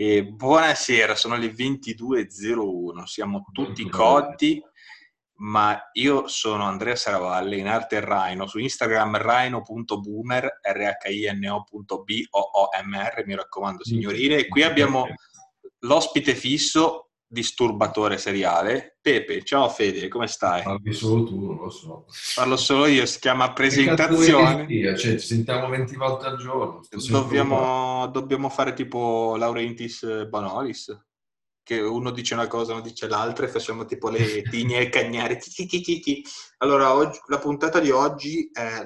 E buonasera, sono le 22.01, siamo tutti cotti, ma io sono Andrea Saravalle, in arte Rhino, su Instagram rhino.boomer, r-h-i-n-o.b-o-o-m-r, mi raccomando signorine, e qui abbiamo l'ospite fisso disturbatore seriale. Pepe, ciao Fede, come stai? Parli solo tu, non lo so. Parlo solo io, si chiama presentazione. Cioè, ci sentiamo 20 volte al giorno. Dobbiamo, dobbiamo, fare tipo Laurentis Bonolis, che uno dice una cosa, uno dice l'altra e facciamo tipo le tigne e cagnare. Allora, oggi, la puntata di oggi è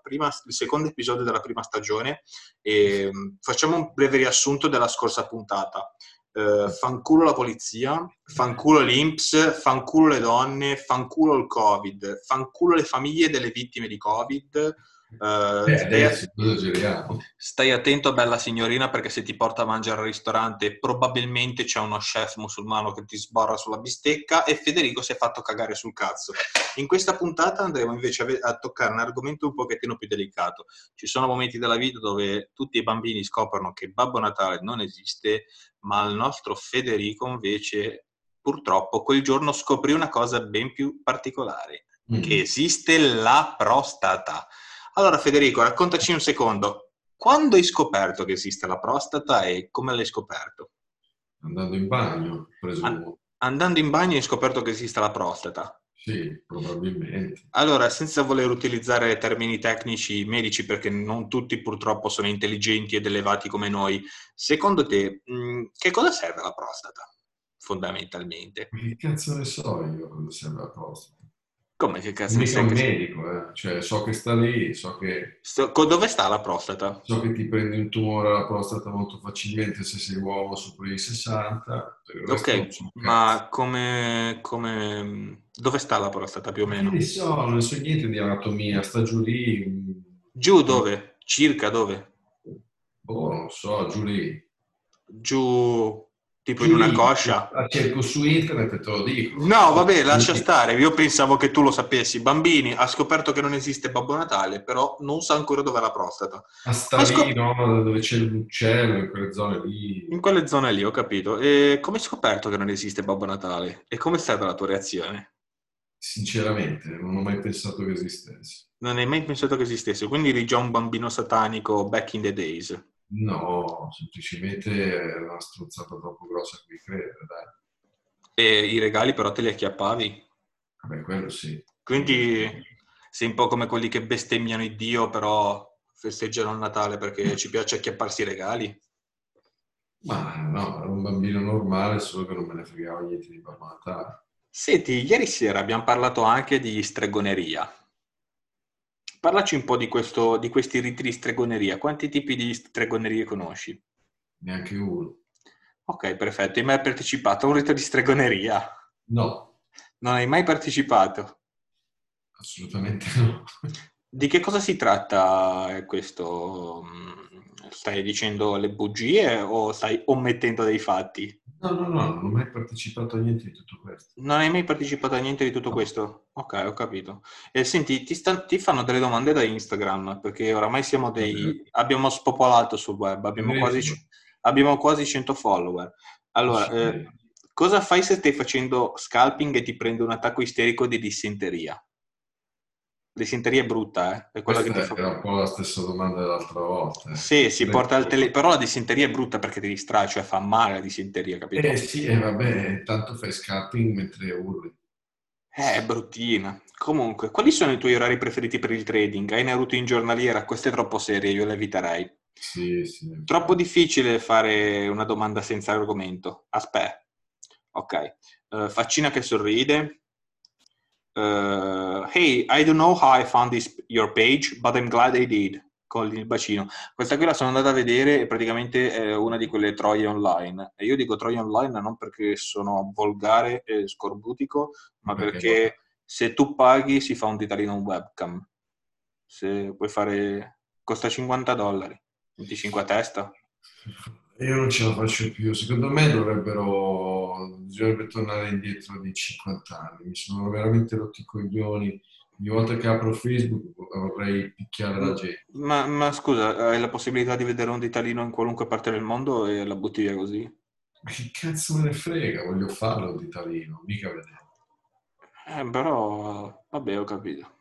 prima, il secondo episodio della prima stagione e facciamo un breve riassunto della scorsa puntata eh, fanculo la polizia, fanculo l'Inps, fanculo le donne, fanculo il Covid, fanculo le famiglie delle vittime di Covid, Uh, Beh, adesso, stai, stai, attento, bella signorina, perché se ti porta a mangiare al ristorante probabilmente c'è uno chef musulmano che ti sborra sulla bistecca e Federico si è fatto cagare sul cazzo. In questa puntata andremo invece a, a toccare un argomento un pochettino più delicato. Ci sono momenti della vita dove tutti i bambini scoprono che Babbo Natale non esiste, ma il nostro Federico invece purtroppo quel giorno scoprì una cosa ben più particolare, mm. che esiste la prostata. Allora Federico, raccontaci un secondo, quando hai scoperto che esiste la prostata e come l'hai scoperto? Andando in bagno, presumo. andando in bagno hai scoperto che esiste la prostata? Sì, probabilmente. Allora, senza voler utilizzare termini tecnici medici, perché non tutti purtroppo sono intelligenti ed elevati come noi, secondo te mh, che cosa serve la prostata, fondamentalmente? Che cazzo ne so io cosa serve la prostata? Come che cazzo? Mica un medico, eh. cioè so che sta lì, so che... So, dove sta la prostata? So che ti prendi un tumore alla prostata molto facilmente se sei uomo sopra i 60. Ok, ma come, come... Dove sta la prostata più o meno? Non so, non so niente di anatomia, sta giù lì. Giù dove? Circa dove? Boh, non so, giù lì. Giù Tipo in una coscia? La cerco su internet e te lo dico. No, vabbè, lascia stare. Io pensavo che tu lo sapessi. Bambini, ha scoperto che non esiste Babbo Natale, però non sa ancora dov'è la prostata. A Stavino, scop- dove c'è l'uccello, in quelle zone lì. In quelle zone lì, ho capito. E come hai scoperto che non esiste Babbo Natale? E come è stata la tua reazione? Sinceramente, non ho mai pensato che esistesse. Non hai mai pensato che esistesse? Quindi eri già un bambino satanico back in the days? No, semplicemente è una strozzata troppo grossa a cui credere, dai. E i regali però te li acchiappavi? Vabbè, quello sì. Quindi sei un po' come quelli che bestemmiano il Dio, però festeggiano il Natale perché ci piace acchiapparsi i regali? Ma no, ero un bambino normale, solo che non me ne fregava niente di Babbo Natale. Senti, ieri sera abbiamo parlato anche di stregoneria. Parlaci un po' di, questo, di questi riti di stregoneria. Quanti tipi di stregonerie conosci? Neanche uno. Ok, perfetto. Hai mai partecipato a un rito di stregoneria? No. Non hai mai partecipato? Assolutamente no. Di che cosa si tratta eh, questo? Stai dicendo le bugie o stai omettendo dei fatti? No, no, no, non ho mai partecipato a niente di tutto questo. Non hai mai partecipato a niente di tutto no. questo? Ok, ho capito. E senti, ti, sta, ti, fanno delle domande da Instagram, perché oramai siamo dei... abbiamo spopolato sul web, abbiamo quasi, abbiamo quasi 100 follower. Allora, eh, cosa fai se stai facendo scalping e ti prende un attacco isterico di dissenteria? Dissenteria è brutta, eh? È quella Questa che ti fa... un po' la stessa domanda dell'altra volta. Sì, si porta al tele... Però la dissenteria è brutta perché ti distrae, cioè fa male la dissenteria, capito? Eh sì, eh, vabbè, tanto fai scalping mentre urli. Eh, è bruttina. Comunque, quali sono i tuoi orari preferiti per il trading? Hai una routine giornaliera? Questa è troppo seria, io la eviterei. Sì, sì. Troppo difficile fare una domanda senza argomento. Aspetta. Ok. Uh, faccina che sorride uh, hey, I don't know how I found this, your page, but I'm glad I did, con il bacino. Questa qui la sono andata a vedere e praticamente è una di quelle troie online. E io dico troie online non perché sono volgare e scorbutico, ma perché, perché se tu paghi si fa un ditalino webcam. Se puoi fare... costa 50 dollari, 25 a testa. Io non ce la faccio più. Secondo me dovrebbero, bisognerebbe tornare indietro di 50 anni. Mi sono veramente rotti i coglioni Ogni volta che apro Facebook vorrei picchiare la gente. Ma, ma scusa, hai la possibilità di vedere un ditalino in qualunque parte del mondo e la butti via così? Ma che cazzo me ne frega, voglio farlo di Talino, mica vedere. Eh, però, vabbè, ho capito.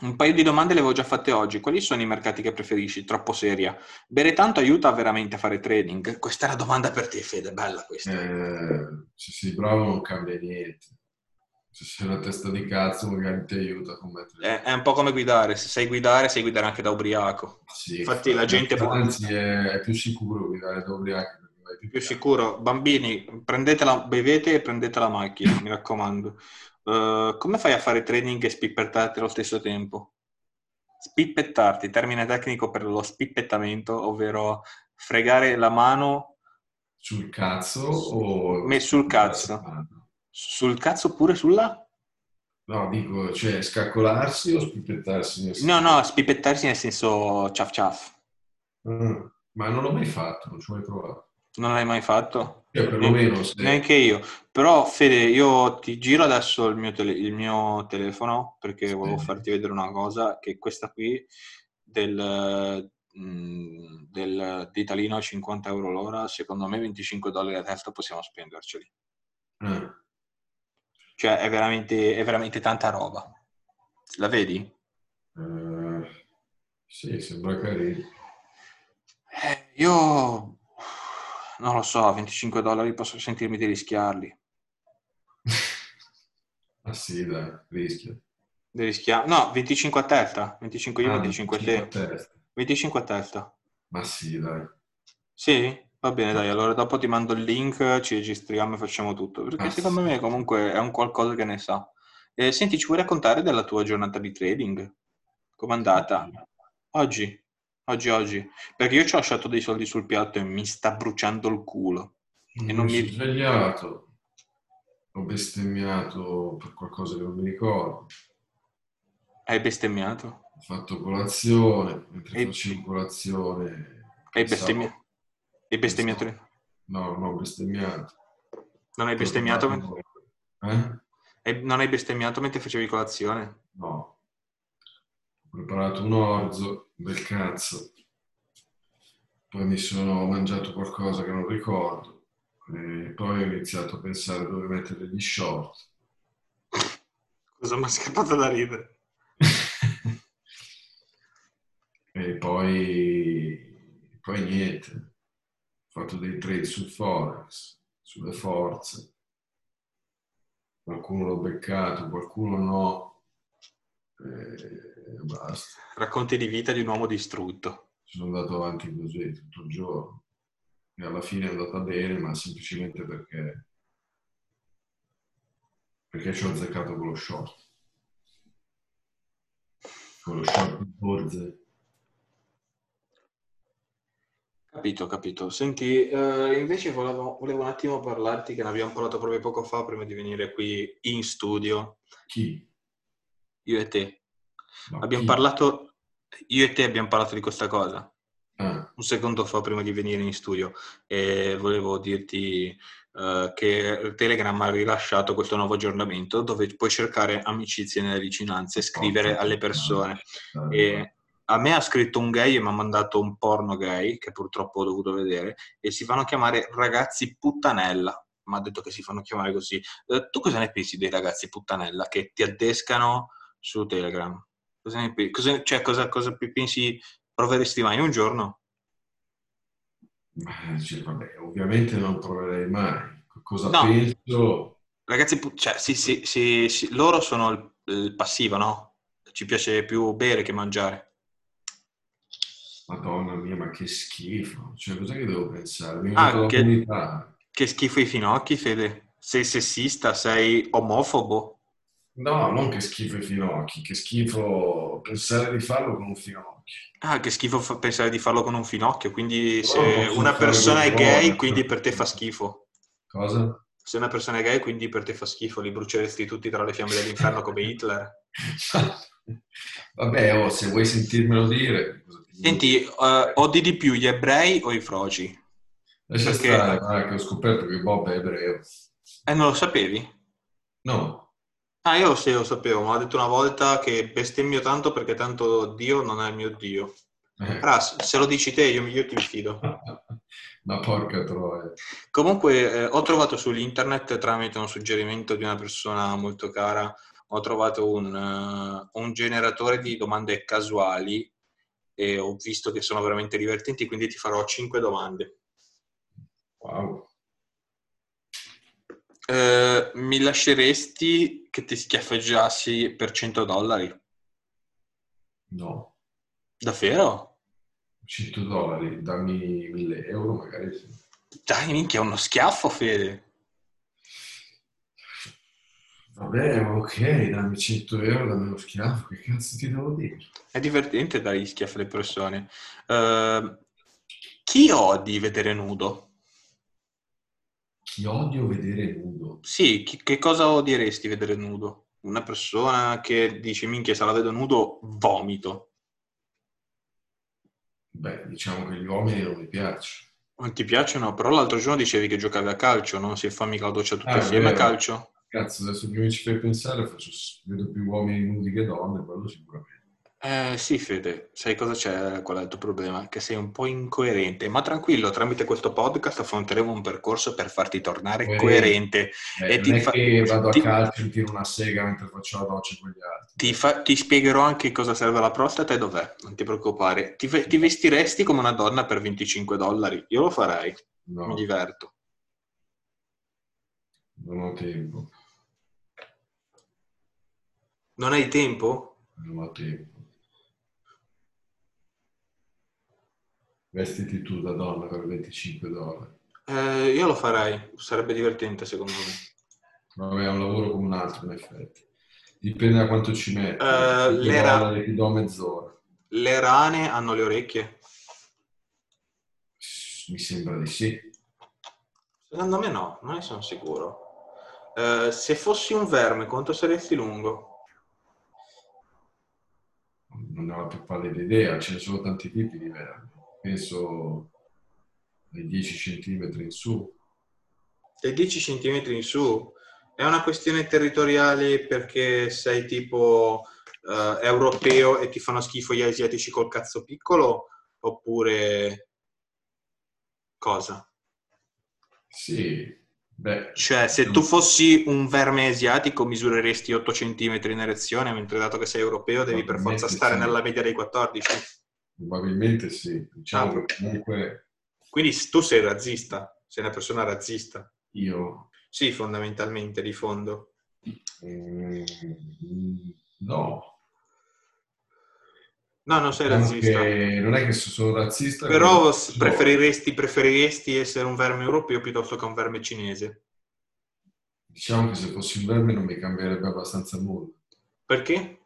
Un paio di domande le avevo già fatte oggi. Quali sono i mercati che preferisci? Troppo seria. Bere tanto aiuta veramente a fare trading? Questa è la domanda per te, Fede, bella questa. Eh, se sei bravo non cambia niente. Se sei una testa di cazzo magari ti aiuta a commettere. È, è un po' come guidare, se sai guidare, sai guidare anche da ubriaco. Sì, Infatti la gente. Anzi, è, è più sicuro guidare da ubriaco. Più sicuro, bambini, prendetela, bevete e prendete la macchina, mi raccomando. Uh, come fai a fare trading e spippettarti allo stesso tempo? Spippettarti, termine tecnico per lo spippettamento, ovvero fregare la mano Sul cazzo o... Me- sul cazzo. sul cazzo oppure sulla... No, dico, cioè scaccolarsi o spippettarsi? nel No, senso- no, spippettarsi nel senso ciaf ciaf. Ah, ma non l'ho mai fatto, non ci ho mai provato. Non l'hai mai fatto? Cioè, perlomeno se... Neanche io. Però, Fede, io ti giro adesso il mio, tele- il mio telefono perché Sì. volevo farti vedere una cosa, che questa qui del, mm, del Ditalino a 50 euro l'ora, secondo me 25 dollari a testa possiamo spenderceli. Ah, Cioè, è veramente, è veramente tanta roba. La vedi? eh, sì, sembra carino. Eh, io non lo so, 25 dollari posso sentirmi di rischiarli. Ah sì, dai, rischia. Di rischiare? No, 25 a testa. 25 io, Ah, 25 25 te. a testa. 25 a testa. Ma sì, dai. Sì? Va bene, dai, allora dopo ti mando il link, ci registriamo e facciamo tutto, perché Ah, secondo sì. me comunque è un qualcosa che ne sa. Eh, senti, ci vuoi raccontare della tua giornata di trading? Com'è andata? Oggi? Oggi, oggi. Perché io ci ho lasciato dei soldi sul piatto e mi sta bruciando il culo. E non mi mi- sono svegliato, ho bestemmiato per qualcosa che non mi ricordo. Hai bestemmiato? Ho fatto colazione, mentre E- facevo colazione... Hai bestemmiato? Hai bestemmiato? No, non ho bestemmiato. Non hai bestemmiato? Eh? hai- Non hai bestemmiato mentre facevi colazione? No. Ho preparato un orzo del cazzo. Poi mi sono mangiato qualcosa che non ricordo. E poi ho iniziato a pensare dove mettere gli short. Cosa mi è scappato da ridere? e poi, poi niente. Ho fatto dei trade sul Forex, sulle forze. Qualcuno l'ho beccato, qualcuno no. E basta. Racconti di vita di un uomo distrutto. sono andato avanti così tutto il giorno e alla fine è andata bene ma semplicemente perché perché ci ho azzeccato con lo short con lo short di Borze Capito, capito. Senti, eh, invece volevo, volevo un attimo parlarti, che ne abbiamo parlato proprio poco fa, prima di venire qui in studio, chi? Io e te. No, Abbiamo chi? parlato, io e te abbiamo parlato di questa cosa, Ah, un secondo fa prima di venire in studio, e volevo dirti eh, che Telegram ha rilasciato questo nuovo aggiornamento dove puoi cercare amicizie nelle vicinanze, scrivere alle persone. dai, E a me ha scritto un gay e mi ha mandato un porno gay che purtroppo ho dovuto vedere e si fanno chiamare ragazzi puttanella. Mi ha detto che si fanno chiamare così. Eh, tu cosa ne pensi dei ragazzi puttanella che ti addescano su Telegram? Cosa ne pensi? Cosa, cioè, cosa, cosa pensi? Proveresti mai un giorno? Cioè, vabbè, ovviamente non proverei mai cosa No. penso Ragazzi, cioè, sì, sì, sì, sì, loro sono il, il passivo, no? Ci piace più bere che mangiare. madonna mia ma che schifo cioè cos'è che devo pensare mi Ah, che-. Che schifo i finocchi, Fede. Sei sessista, sei omofobo. No, non che schifo i finocchi, che schifo pensare di farlo con un finocchio. Ah, che schifo fa- pensare di farlo con un finocchio, quindi se non posso una persona è gay, cuore, quindi per te fa schifo. Cosa? Se una persona è gay, quindi per te fa schifo, li bruceresti tutti tra le fiamme dell'inferno come Hitler. Vabbè, oh, se vuoi sentirmelo dire... Senti, eh, odi di più gli ebrei o i froci? Lascia perché- stare, che ho scoperto che Bob è ebreo. Eh, non lo sapevi? No, Ah, io sì, lo sapevo, me l'ha detto una volta che bestemmio tanto perché tanto Dio non è il mio Dio. Eh. Ah, se lo dici te, io, io ti fido. Ma porca troia. Comunque, eh, ho trovato sull'internet, tramite un suggerimento di una persona molto cara, ho trovato un, eh, un generatore di domande casuali e ho visto che sono veramente divertenti, quindi ti farò 5 domande. Wow. Eh, mi lasceresti che ti schiaffeggiassi per 100 dollari? No. Davvero? 100 dollari, dammi 1000 euro magari sì. Dai, minchia, è uno schiaffo, Fede. Vabbè, ok, dammi 100 euro, dammi uno schiaffo, che cazzo ti devo dire? È divertente dare gli schiaffi alle persone. Eh, chi odi vedere nudo? Chi odio vedere nudo? Sì, chi- che cosa odieresti vedere nudo? Una persona che dice, minchia, se la vedo nudo, vomito. Beh, diciamo che gli uomini non mi piacciono. Non ti piacciono? Però l'altro giorno dicevi che giocavi a calcio, no? Si fa mica la doccia tutti Ah, è assieme a calcio? Cazzo, adesso che mi ci fai pensare, faccio, vedo più uomini nudi che donne, quello sicuramente. Eh sì, Fede, sai cosa c'è? Qual è il tuo problema? Che sei un po' incoerente, ma tranquillo, tramite questo podcast affronteremo un percorso per farti tornare Coerente. coerente. Eh, E non ti è fa- che vado a ti- calcio e mi tiro una sega mentre faccio la doccia con gli altri. Ti, fa- ti spiegherò anche cosa serve alla prostata e dov'è, non ti preoccupare. Ti, ti vestiresti come una donna per 25 dollari? Io lo farei, mi No, diverto. non ho tempo, Non hai tempo? non ho tempo. Vestiti tu da donna per 25 dollari. Eh, io lo farei, sarebbe divertente secondo me. Vabbè, è un lavoro come un altro, in effetti. Dipende da quanto ci metti. 5 l'era- dollari ti do mezz'ora. Le rane hanno le orecchie? Mi sembra di sì. Secondo me no, non ne sono sicuro. Eh, se fossi un verme, quanto saresti lungo? Non ne ho la più pallida idea, ce ne sono tanti tipi di vermi. Penso ai 10 cm in su. Dai 10 cm in su? È una questione territoriale perché sei tipo eh, europeo e ti fanno schifo gli asiatici col cazzo piccolo? Oppure cosa? Sì, beh, Cioè, se tu fossi un verme asiatico misureresti 8 cm in erezione, mentre dato che sei europeo devi per forza stare nella media dei 14. Probabilmente sì. Diciamo Ah, che comunque Quindi tu sei razzista, sei una persona razzista. io Sì, fondamentalmente, di fondo. mm, no. No, non sei Diciamo razzista. che non è che sono razzista, Però preferiresti, preferiresti essere un verme europeo piuttosto che un verme cinese. diciamo che se fossi un verme non mi cambierebbe abbastanza nulla. Perché?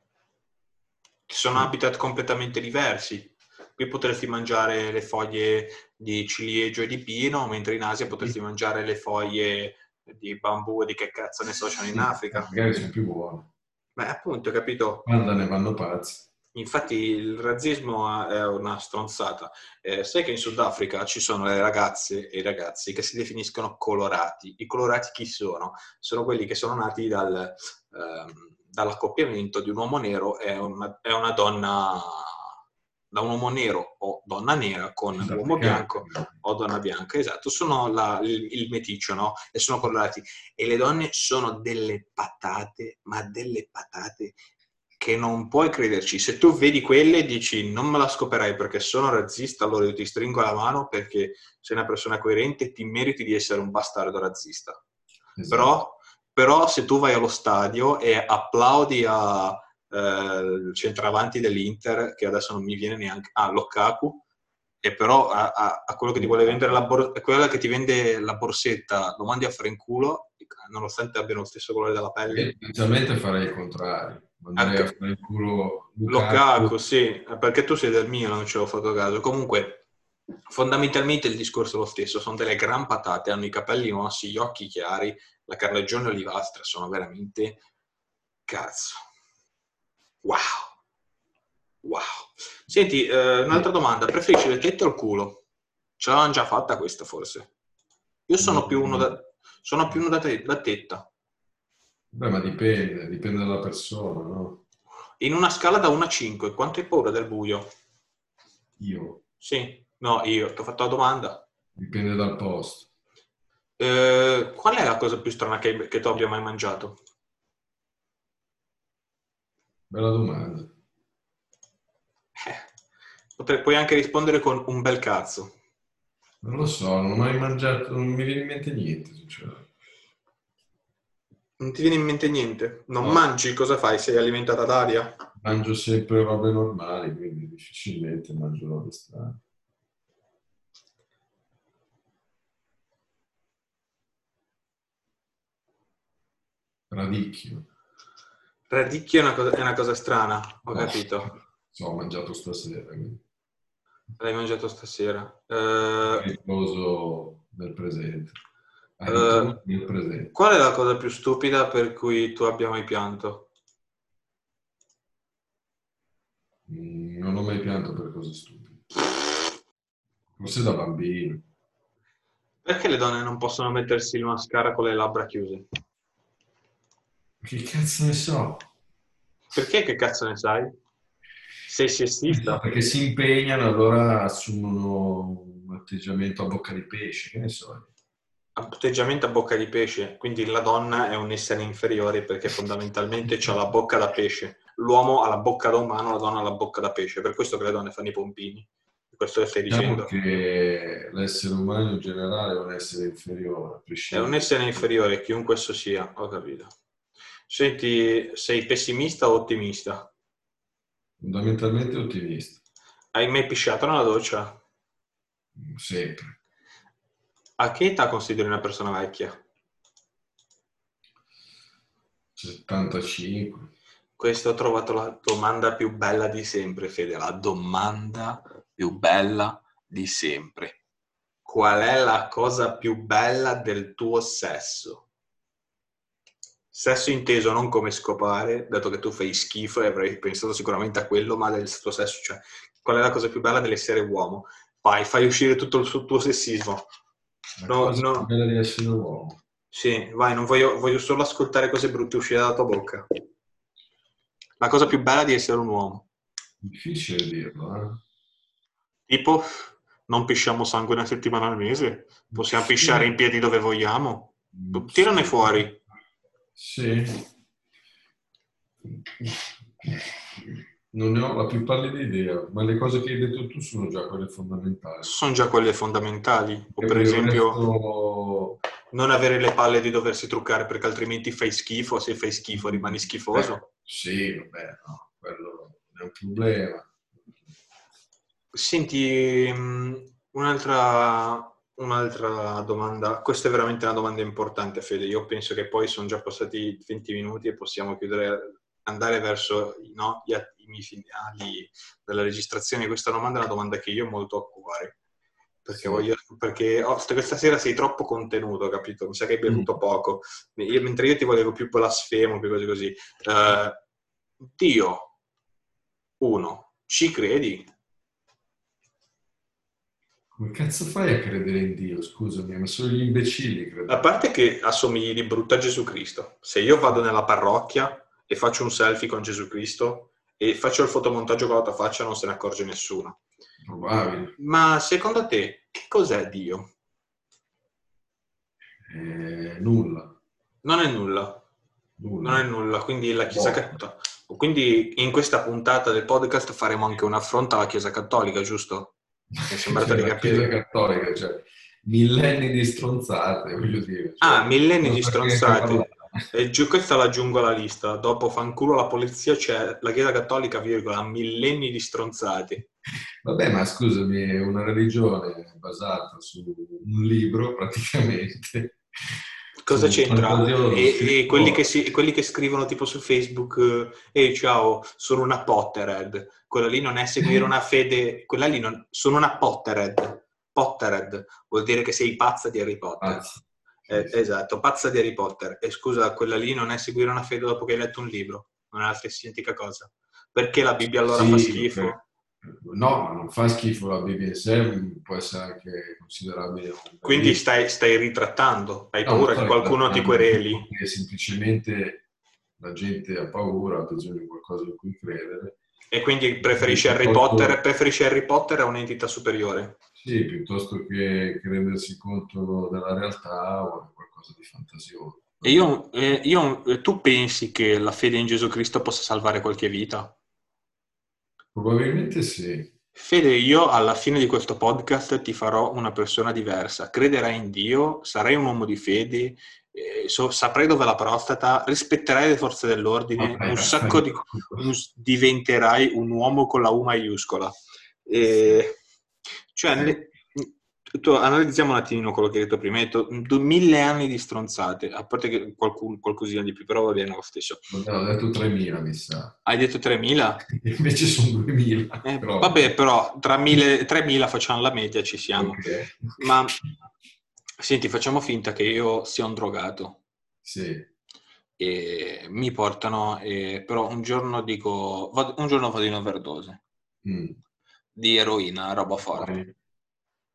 Ci sono habitat completamente diversi. Qui potresti mangiare le foglie di ciliegio e di pino, mentre in Asia potresti mangiare le foglie di bambù e di che cazzo ne so, c'hanno in Africa. Magari sono più buone. Beh, appunto, capito? Quando ne vanno pazzi. Infatti il razzismo è una stronzata. Eh, sai che in Sudafrica ci sono le ragazze e i ragazzi che si definiscono colorati. I colorati chi sono? Sono quelli che sono nati dal, ehm, dall'accoppiamento di un uomo nero e una, e una donna, da un uomo nero o donna nera con un uomo bianco o donna bianca, esatto, sono la- il, il meticcio, no? E sono colorati. E le donne sono delle patate, ma delle patate che non puoi crederci. Se tu vedi quelle e dici non me la scoperai perché sono razzista, allora io ti stringo la mano perché sei una persona coerente e ti meriti di essere un bastardo razzista. Esatto. Però, però se tu vai allo stadio e applaudi a eh, centravanti dell'Inter, che adesso non mi viene neanche, a Lukaku, e però a, a- a quello che ti vuole vendere la, bor- quella che ti vende la borsetta lo mandi a fare in culo, nonostante abbiano lo stesso colore della pelle. Io Inizialmente farei il contrario. Manderei a fare il culo Lukaku, sì, perché tu sei del Milan, non ci ho fatto caso. Comunque, fondamentalmente il discorso è lo stesso, sono delle gran patate, hanno i capelli mossi, gli occhi chiari, la carnagione olivastra, sono veramente cazzo. Wow. Wow. Senti, eh, un'altra domanda, preferisci le tette o il culo? Ce l'avevamo già fatta questa forse. Io sono più uno da, sono più uno da, te- da tetta. Beh, ma dipende, dipende dalla persona, no? In una scala da 1 a 5, quanto hai paura del buio? Io. Sì, no, io ti ho fatto la domanda. Dipende dal posto. Eh, qual è la cosa più strana che, che tu abbia mai mangiato? Bella domanda. Eh, potrei- puoi anche rispondere con un bel cazzo. Non lo so, non ho mai mangiato, non mi viene in mente niente, sinceramente. Non ti viene in mente niente? Non No. mangi? Cosa fai? Sei alimentata d'aria? Mangio sempre robe normali, quindi difficilmente mangio robe strane. Radicchio. Radicchio è una cosa, è una cosa strana, ho No. capito. So, ho mangiato stasera, L'hai mangiato stasera. Eh, riposo nel presente. Eh, nel presente. qual è la cosa più stupida per cui tu abbia mai pianto? Mm, Non ho mai pianto per cose stupide. Forse da bambino. Perché le donne non possono mettersi il mascara con le labbra chiuse? Che cazzo ne so? Perché che cazzo ne sai? Sei sessista? Perché si impegnano, allora assumono un atteggiamento a bocca di pesce, che ne so. Atteggiamento a bocca di pesce, quindi la donna è un essere inferiore perché fondamentalmente ha la bocca da pesce. L'uomo ha la bocca da umano, la donna ha la bocca da pesce. Per questo che le donne fanno i pompini. Questo lo stai Diciamo dicendo. che l'essere umano in generale è un essere inferiore, È un essere inferiore, chiunque esso sia, ho capito. Senti, sei pessimista o ottimista? Fondamentalmente ottimista, Hai mai pisciato nella doccia? sempre. A che età consideri una persona vecchia? 75. Questa ho trovato la domanda più bella di sempre, Fede, la domanda più bella di sempre. Qual è la cosa più bella del tuo sesso? Sesso inteso non come scopare, dato che tu fai schifo e avrei pensato sicuramente a quello, ma del tuo sesso, cioè qual è la cosa più bella dell'essere uomo? Vai, fai uscire tutto il tuo sessismo. La No, cosa no. più bella di essere uomo. Sì, vai, non voglio, voglio solo ascoltare cose brutte uscire dalla tua bocca. La cosa più bella di essere un uomo. Difficile dirlo, eh? Tipo, non pisciamo sangue una settimana al mese, possiamo pisciare in piedi dove vogliamo. Mm, Tirane fuori. Sì. Non ne ho la più pallida idea, ma le cose che hai detto tu sono già quelle fondamentali. Sono già quelle fondamentali. O per E esempio, resto- non avere le palle di doversi truccare perché altrimenti fai schifo. Se fai schifo rimani schifoso. Sì, vabbè, no, quello è un problema. Senti, mh, un'altra, un'altra domanda. Questa è veramente una domanda importante, Fede. Io penso che poi sono già passati 20 minuti e possiamo chiudere, andare verso no, gli attimi finali della registrazione. Questa domanda è una domanda che io ho molto a cuore. Perché, Sì. voglio, perché oh, questa sera sei troppo contenuto, capito? Mi sa che hai bevuto poco. Io- mentre io ti volevo più blasfemo, più cose così. Eh, Dio, uno, ci credi? Come cazzo fai a credere in Dio? Scusami, ma solo gli imbecilli A credono. parte che assomigli di brutto a Gesù Cristo. Se io vado nella parrocchia e faccio un selfie con Gesù Cristo e faccio il fotomontaggio con la tua faccia, non se ne accorge nessuno. Probabile. Ma secondo te, che cos'è Dio? Eh, nulla. Non è nulla. Nulla. Non è nulla. Quindi la Chiesa No. Cattolica. Quindi in questa puntata del podcast faremo anche un affronto alla Chiesa Cattolica, giusto? Mi è sembrato di la capire. Chiesa cattolica, cioè millenni di stronzate, voglio dire. Cioè, Ah, millenni di stronzate. E giù, questa la aggiungo alla lista. Dopo fanculo la polizia c'è la Chiesa Cattolica, virgola, millenni di stronzate. Vabbè, ma scusami, è una religione basata su un libro praticamente. Cosa Su c'entra? E, e quelli, che si- quelli che scrivono tipo su Facebook, eh, ehi ciao, sono una Potterhead. Quella lì non è seguire una fede, quella lì non, sono una Potterhead. Potterhead vuol dire che sei pazza di Harry Potter. Pazzi. Eh, esatto, pazza di Harry Potter. E scusa, quella lì non è seguire una fede dopo che hai letto un libro, non è la stessa identica cosa. Perché la Bibbia allora Sì, fa schifo? per- No, ma non fa schifo la Bibbia in sé, può essere anche considerabile. un- Quindi stai, stai ritrattando, hai No, paura che qualcuno ti quereli. semplicemente la gente ha paura, ha bisogno di qualcosa in cui credere. E quindi preferisci Harry, Potter, preferisci Harry Potter a un'entità superiore? Sì, piuttosto che, che rendersi conto della realtà o qualcosa di fantasioso. E io, eh, io, tu pensi che la fede in Gesù Cristo possa salvare qualche vita? Probabilmente sì. Fede, io alla fine di questo podcast ti farò una persona diversa. Crederai in Dio, sarai un uomo di fede, eh, so, saprai dove la prostata, rispetterai le forze dell'ordine, un sacco di... diventerai un uomo con la U maiuscola. E, cioè, nelle, tu, analizziamo un attimino quello che hai detto prima. Hai detto mille anni di stronzate, a parte che qualcun, qualcosina di più, però va bene lo stesso. No, ho detto 3.000, mi sa. Hai detto 3.000? Invece sono 2.000. Eh, però... Vabbè, però tra 3.000 facciamo la media, ci siamo. Okay. Ma senti, facciamo finta che io sia un drogato. Sì. E mi portano, e, però un giorno dico, vado, un giorno vado in overdose mm. di eroina, roba forte.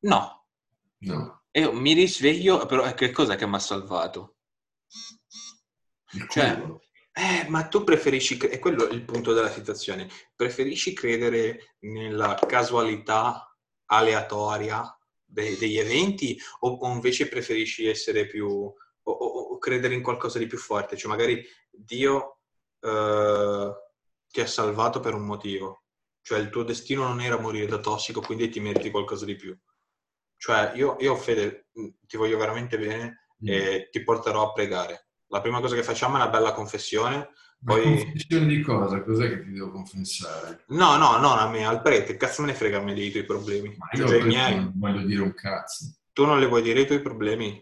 No, No. E io mi risveglio, però che cosa che mi ha salvato? Cioè, eh, ma tu preferisci, è quello il punto della situazione, preferisci credere nella casualità aleatoria de- degli eventi o, o, invece preferisci essere più, o, o, credere in qualcosa di più forte? Cioè magari Dio eh, ti ha salvato per un motivo, cioè il tuo destino non era morire da tossico, quindi ti meriti qualcosa di più. Cioè, io, io Fede, ti voglio veramente bene e mm. ti porterò a pregare. La prima cosa che facciamo è una bella confessione. Poi... Ma confessione di cosa? Cos'è che ti devo confessare? No, no, non a me, al prete. Cazzo me ne frega a me dei tuoi problemi. Ma io cioè, miei... non voglio dire un cazzo. Tu non le vuoi dire i tuoi problemi?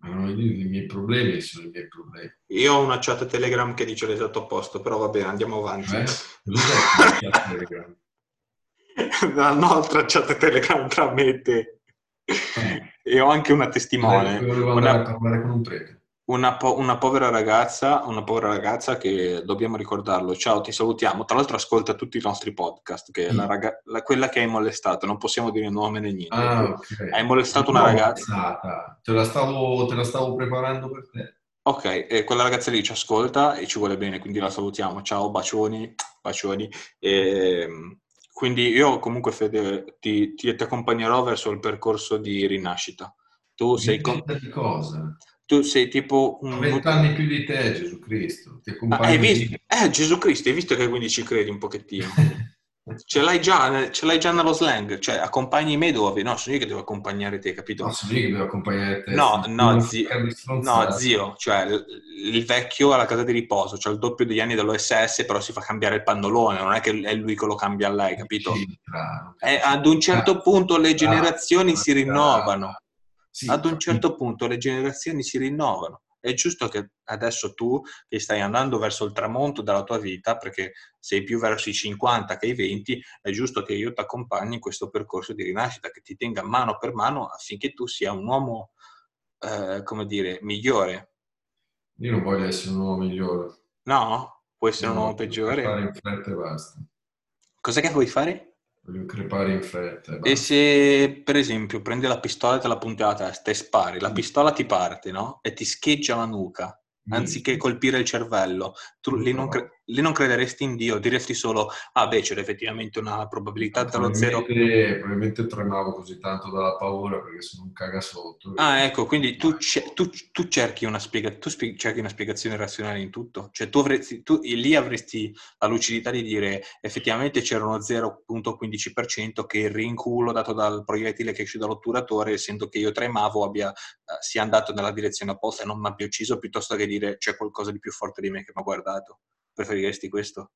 Ma non voglio dire i miei problemi, sono i miei problemi. Io ho una chat Telegram che dice l'esatto opposto, però va bene, andiamo avanti. Eh? La nostra chat Telegram tra me e te e ho anche una testimone. Una, parlare con un prete. Una, po- una, povera ragazza, una povera ragazza che dobbiamo ricordarlo. Ciao, ti salutiamo. Tra l'altro, ascolta tutti i nostri podcast. Che mm. la raga- la, quella che hai molestato, non possiamo dire nome né niente. Ah, okay. Hai molestato una ragazza. Te la, stavo, te la stavo preparando per te. Ok, e quella ragazza lì ci ascolta e ci vuole bene, quindi la salutiamo. Ciao, bacioni, bacioni. E, ehm, quindi io comunque Fede ti, ti, ti, accompagnerò verso il percorso di rinascita. Tu sei, con... di cosa? Tu sei tipo un... Vent'anni più di te, Gesù Cristo. Ti ah, hai visto? Eh, Gesù Cristo, hai visto che quindi ci credi un pochettino. Ce l'hai, già, ce l'hai già nello slang, cioè accompagni me dove? No, sono io che devo accompagnare te, capito? No, sono io che devo accompagnare te. No, no, zio, no, zio, cioè il vecchio alla casa di riposo, cioè il doppio degli anni dell'OSS, però si fa cambiare il pannolone, non è che è lui che lo cambia a lei, capito? Eh, ad un certo punto le generazioni si rinnovano. Ad un certo punto le generazioni si rinnovano è giusto che adesso tu che stai andando verso il tramonto della tua vita, perché sei più verso i 50 che i 20, è giusto che io ti accompagni in questo percorso di rinascita, che ti tenga mano per mano affinché tu sia un uomo, eh, come dire, migliore. Io non voglio essere un uomo migliore. No? Puoi essere no, un uomo peggiore? Fare in fretta e basta. Cos'è che vuoi fare? Voglio crepare in fretta. E se, per esempio, prendi la pistola e te la punti alla testa e spari, la pistola ti parte, no? E ti scheggia la nuca anziché colpire il cervello. Tu lì non, cre- lì non, crederesti in Dio, diresti solo, ah beh, c'era effettivamente una probabilità dallo zero. Probabilmente tremavo così tanto dalla paura perché sono un cagasotto. Ah, ecco, quindi tu, tu, tu cerchi, una spiega- tu spie- cerchi, una spiegazione razionale in tutto. Cioè tu, avresti, tu lì avresti la lucidità di dire, effettivamente c'era uno 0.15% che il rinculo dato dal proiettile che esce dall'otturatore, essendo che io tremavo, abbia, uh, sia andato nella direzione opposta e non mi abbia ucciso, piuttosto che dire c'è qualcosa di più forte di me che mi ha guardato. Preferiresti questo?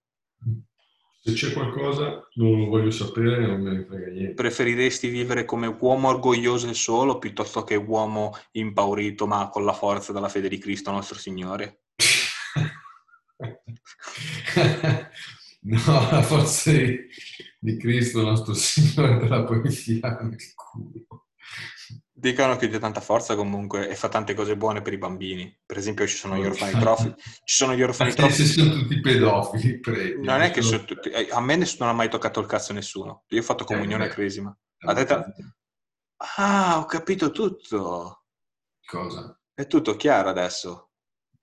Se c'è qualcosa non lo voglio sapere, non me ne frega niente. Preferiresti vivere come uomo orgoglioso e solo piuttosto che uomo impaurito ma con la forza della fede di Cristo nostro Signore? no, la forza di, Cristo nostro Signore te la puoi fiare nel culo. Dicono che dia tanta forza comunque e fa tante cose buone per i bambini. Per esempio ci sono gli orfanitrofi. Ci sono gli orfanitrofi. Se sono tutti pedofili, prego. Non è che sono tutti... Eh, a me nessuno ha mai toccato il cazzo nessuno. Io ho fatto eh, comunione eh, a Cresima. A te... Ah, ho capito tutto. Cosa? È tutto chiaro adesso.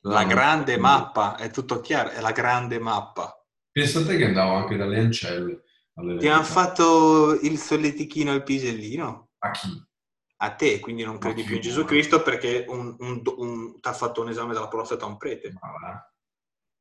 La No, grande no. mappa, è tutto chiaro, è la grande mappa. Pensa a te che andavo anche dalle ancelle Ti hanno fatto il solletichino al pisellino? A chi? A te, quindi non credi più in Gesù. Cristo perché un, un, un- ti ha fatto un esame della prostata un prete.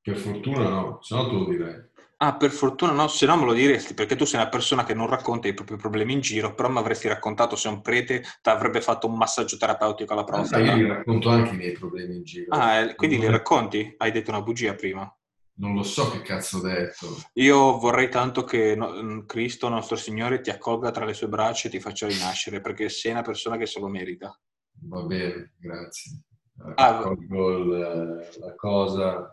Per fortuna no, se no te lo direi. Ah, per fortuna no, se no me lo diresti, perché tu sei una persona che non racconta i propri problemi in giro, però mi avresti raccontato se un prete ti avrebbe fatto un massaggio terapeutico alla Ma prostata. io vi racconto anche i miei problemi in giro. Ah, eh, quindi li racconti? Hai detto una bugia prima. Non lo so che cazzo ho detto. Io vorrei tanto che no- mm, Cristo, nostro Signore, ti accolga tra le sue braccia e ti faccia rinascere, perché sei una persona che se lo merita. Va bene, grazie. Ah, Accolgo il- la cosa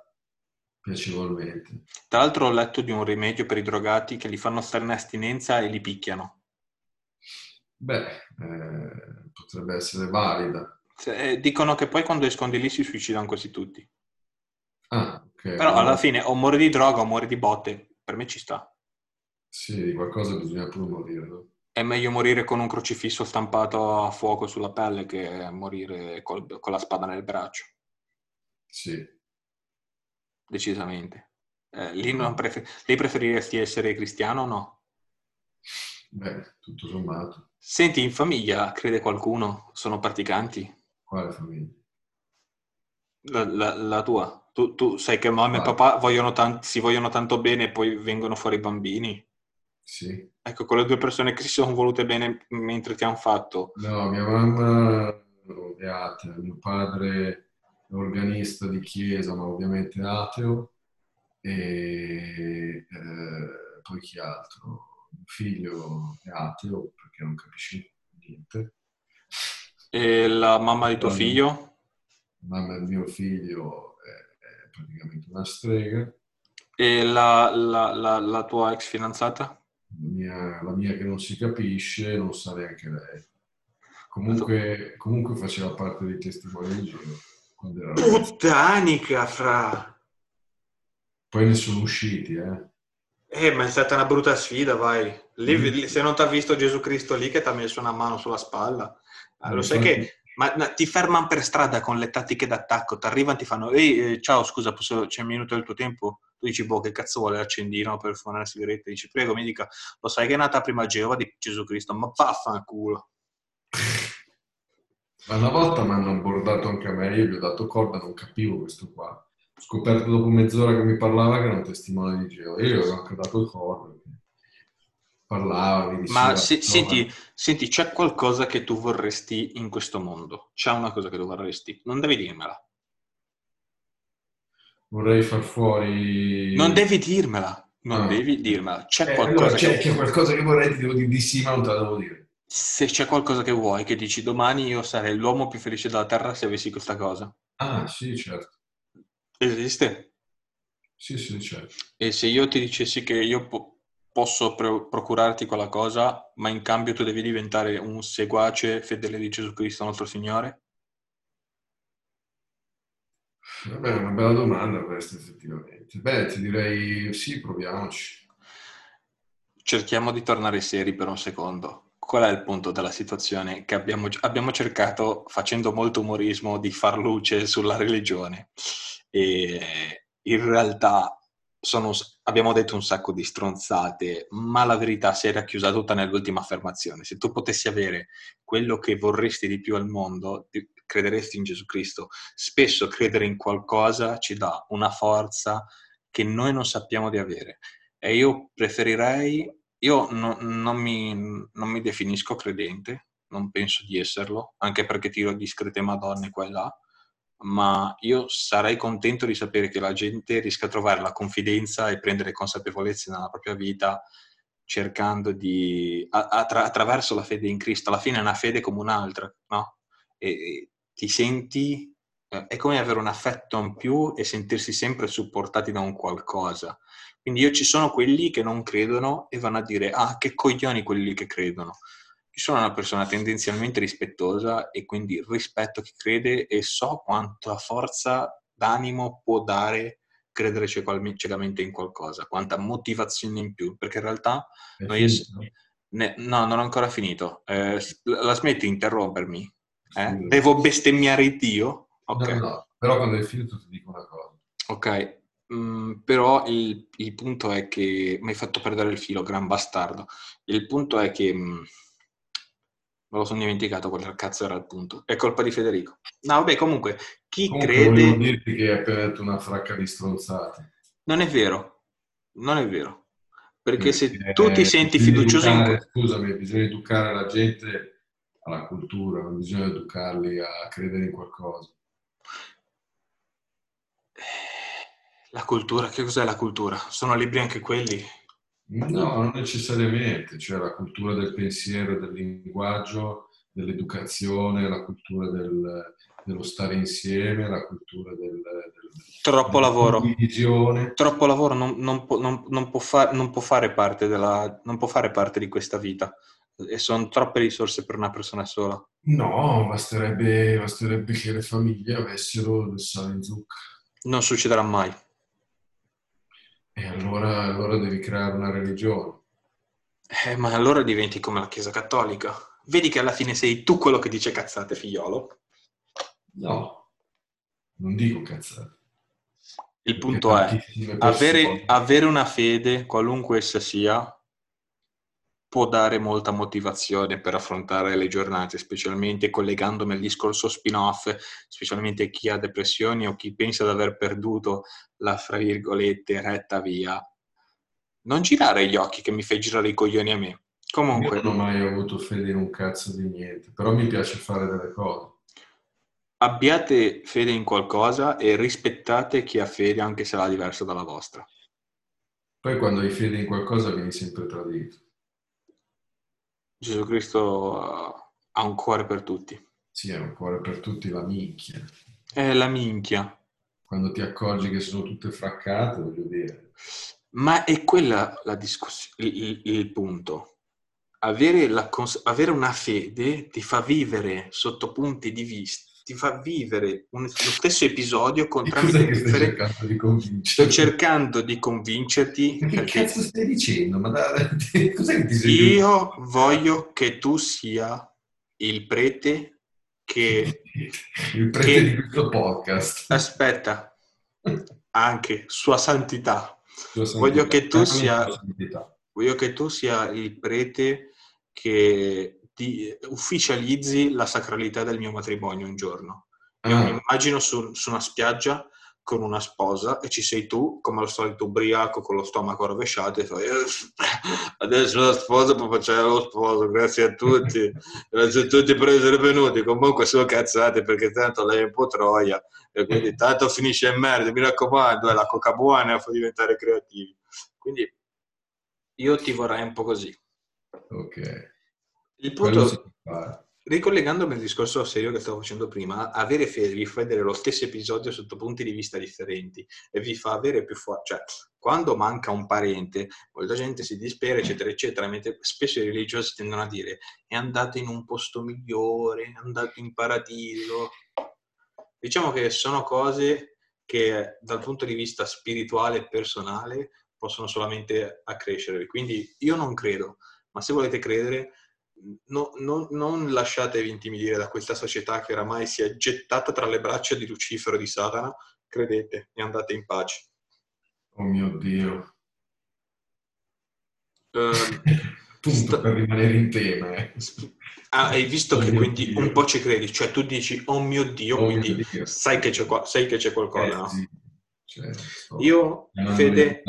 piacevolmente. Tra l'altro ho letto di un rimedio per i drogati che li fanno stare in astinenza e li picchiano. Beh, eh, potrebbe essere valida. Se- eh, dicono che poi quando escono di lì si suicidano quasi tutti. Ah, ok. Però alla fine o muori di droga o muori di botte. Per me ci sta. Sì, di qualcosa bisogna pure morire, no? È meglio morire con un crocifisso stampato a fuoco sulla pelle che morire col- con la spada nel braccio, Sì. decisamente. Eh, lì, non prefer- lì preferiresti essere cristiano o no? Beh, tutto sommato. Senti, in famiglia crede qualcuno? Sono praticanti? Quale famiglia? La, la- la tua? Tu, tu sai che mamma e papà vogliono tan- si vogliono tanto bene e poi vengono fuori i bambini? Sì. Ecco, quelle due persone che si sono volute bene mentre ti hanno fatto. No, mia mamma è atea, mio padre è organista di chiesa, ma ovviamente ateo, e eh, poi chi altro? Mio figlio è ateo perché non capisce niente. E la mamma di tuo figlio? La mamma del mio figlio praticamente una strega, E la, la- la- la tua ex fidanzata? la mia, la mia che non si capisce non sa neanche lei. Comunque, comunque faceva parte dei testimoni di giro. Puttanica, fra! Poi ne sono usciti, eh. Eh, ma è stata una brutta sfida, vai. Lì, Mm. se non ti ha visto Gesù Cristo lì che ti ha messo una mano sulla spalla, ah, lo sai che ma, no, ti fermano per strada con le tattiche d'attacco, ti arrivano, ti fanno, ehi, eh, ciao, scusa, posso- c'è un minuto del tuo tempo? Tu dici, boh, che cazzo vuole l'accendino per fumare una sigaretta? Dici, prego, mi dica, lo sai che è nata prima Geova di Gesù Cristo? Ma vaffanculo. Ma una volta mi hanno abordato anche a me, io gli ho dato corda, non capivo questo qua. Ho scoperto dopo mezz'ora che mi parlava che era un testimone di Geo. Io gli ho anche dato corda. Diceva... Ma se- "No, senti, senti, c'è qualcosa che tu vorresti in questo mondo? C'è una cosa che tu vorresti? Non devi dirmela. vorrei far fuori... Non devi dirmela. Non Ah. devi dirmela. C'è Eh, qualcosa allora, c'è, che... c'è qualcosa che vorrei, ti devo dire di sì, ma non te la devo dire. Se c'è qualcosa che vuoi, che dici domani io sarei l'uomo più felice della Terra se avessi questa cosa. Ah, sì, certo. Esiste? Sì, sì, certo. E se io ti dicessi che io po- posso pro- procurarti quella cosa, ma in cambio tu devi diventare un seguace fedele di Gesù Cristo nostro Signore? Vabbè, è una bella domanda questa, effettivamente. Beh, ti direi sì, proviamoci. Cerchiamo di tornare seri per un secondo. Qual è il punto della situazione? Che abbiamo, abbiamo cercato, facendo molto umorismo, di far luce sulla religione. E in realtà sono- abbiamo detto un sacco di stronzate, ma la verità si è racchiusa tutta nell'ultima affermazione. Se tu potessi avere quello che vorresti di più al mondo, ti- crederesti in Gesù Cristo. Spesso credere in qualcosa ci dà una forza che noi non sappiamo di avere. E io preferirei, io no- non, mi, non mi definisco credente, non penso di esserlo, anche perché tiro discrete madonne qua e là, ma io sarei contento di sapere che la gente riesca a trovare la confidenza e prendere consapevolezza nella propria vita cercando di, attra- attraverso la fede in Cristo, alla fine è una fede come un'altra, no? E, e ti senti, eh, è come avere un affetto in più e sentirsi sempre supportati da un qualcosa. Quindi io ci sono quelli che non credono e vanno a dire, ah, che coglioni quelli che credono. Io sono una persona tendenzialmente rispettosa e quindi rispetto chi crede e so quanta forza d'animo può dare credere ciecamente in qualcosa, quanta motivazione in più, perché in realtà È noi es- ne- no, non ho ancora finito. Eh, la smetti di interrompermi? Eh? Sì. Devo bestemmiare Dio? Ok. No, no, però quando hai finito ti dico una cosa. Ok, mm, però il, il punto è che mi hai fatto perdere il filo, gran bastardo. Il punto è che mm, me lo sono dimenticato qual cazzo era il punto. È colpa di Federico. No, vabbè, comunque, chi Comunque volevo crede... dirti che hai appena detto una fracca di stronzate. Non è vero, non è vero. Perché se Perché tu ti senti fiducioso in... educare- Scusami, bisogna educare la gente alla cultura, non bisogna educarli a credere in qualcosa. La cultura, che cos'è la cultura? Sono libri anche quelli? No, non necessariamente, cioè la cultura del pensiero, del linguaggio, dell'educazione, la cultura del- dello stare insieme, la cultura del, del- Troppo della lavoro. condivisione. Troppo lavoro non, non può, non- non può fa- non può fare parte della, non può fare parte di questa vita. E sono troppe risorse per una persona sola. No, basterebbe, basterebbe che le famiglie avessero del sale in zucca. Non succederà mai. E allora, allora devi creare una religione. Eh, ma allora diventi come la Chiesa Cattolica. Vedi che alla fine sei tu quello che dice cazzate, figliolo. No, non dico cazzate. Il punto è, avere, avere una fede, qualunque essa sia, può dare molta motivazione per affrontare le giornate, specialmente collegandomi al discorso spin-off, specialmente chi ha depressioni o chi pensa di aver perduto la, fra virgolette, retta via. Non girare gli occhi che mi fai girare i coglioni a me. Io Comunque, non ho mai avuto fede in un cazzo di niente, però mi piace fare delle cose. abbiate fede in qualcosa e rispettate chi ha fede anche se la diversa dalla vostra. Poi quando hai fede in qualcosa vieni sempre tradito. Gesù Cristo uh, ha un cuore per tutti. Sì, è un cuore per tutti la minchia. È la minchia. Quando ti accorgi che sono tutte fraccate, voglio dire. Ma è quella la discussione, il, il- il punto. Avere, la cons- avere una fede ti fa vivere sotto punti di vista, ti fa vivere un- lo stesso episodio con tramite differenti. cercando di Sto convincere? cercando di convincerti Ma che perché cazzo stai dicendo? Ma da- cos'è che ti sei io voglio che tu sia il prete che... Il prete che- di questo podcast. Aspetta, anche sua santità. Sua santità. Voglio che tu sia-. Voglio che tu sia il prete che ti ufficializzi la sacralità del mio matrimonio un giorno. Io mi Ah, immagino su, su una spiaggia con una sposa e ci sei tu, come al solito ubriaco con lo stomaco rovesciato e fai "Eh, adesso la sposa può facere lo sposo, grazie a tutti, grazie a tutti per essere venuti, comunque sono cazzate perché tanto lei è un po' troia e quindi tanto finisce in merda, mi raccomando, è la coca buona fa diventare creativi. Quindi io ti vorrei un po' così. ok. Il punto, ricollegandomi al discorso serio che stavo facendo prima, avere fede vi fa vedere lo stesso episodio sotto punti di vista differenti e vi fa avere più forza. Cioè, quando manca un parente, molta gente si dispera, eccetera, eccetera, mentre spesso i religiosi tendono a dire è andato in un posto migliore, è andato in paradiso. Diciamo che sono cose che dal punto di vista spirituale e personale possono solamente accrescere. Quindi io non credo, ma se volete credere, no- no- non lasciatevi intimidire da questa società che oramai si è gettata tra le braccia di Lucifero e di Satana. Credete e andate in pace. Oh mio Dio. Punto sta- per rimanere in tema. eh. ah, hai visto Oh che mio quindi Dio. un po' ci credi, cioè tu dici oh mio Dio, Oh mio quindi Dio. sai che c'è, qua- sai che c'è qualcosa, Eh, no? sì. Cioè, Io, Fede,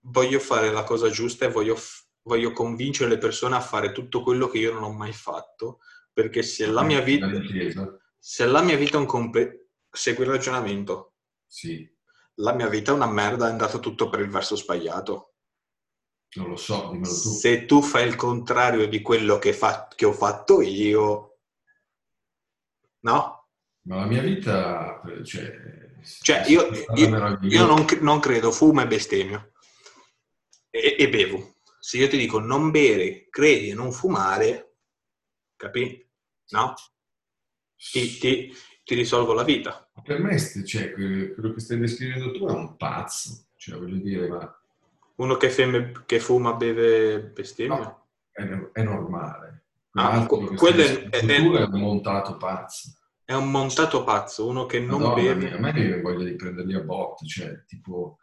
voglio fare la cosa giusta e voglio, f- voglio convincere le persone a fare tutto quello che io non ho mai fatto, perché se la mia vita, se la mia vita è un completo... Segui il ragionamento. Sì, La mia vita è una merda, è andato tutto per il verso sbagliato. non lo so, dimmelo tu. Se tu fai il contrario di quello che, fa- che ho fatto io, no? Ma la mia vita, cioè... Cioè, io, io- io non, non credo, fumo e bestemmio. E, e bevo. Se io ti dico non bere, credi e non fumare, capi? No? Ti, ti- ti risolvo la vita. Per me, cioè, que- quello che stai descrivendo tu è un pazzo. Cioè, voglio dire, ma Uno che, femme- che fuma, beve, bestemmia. No. è, è normale. Ah, quello è- è- è un montato pazzo. È un montato pazzo, uno che non Madonna beve. mia, a me viene voglia di prenderli a botte, cioè, tipo...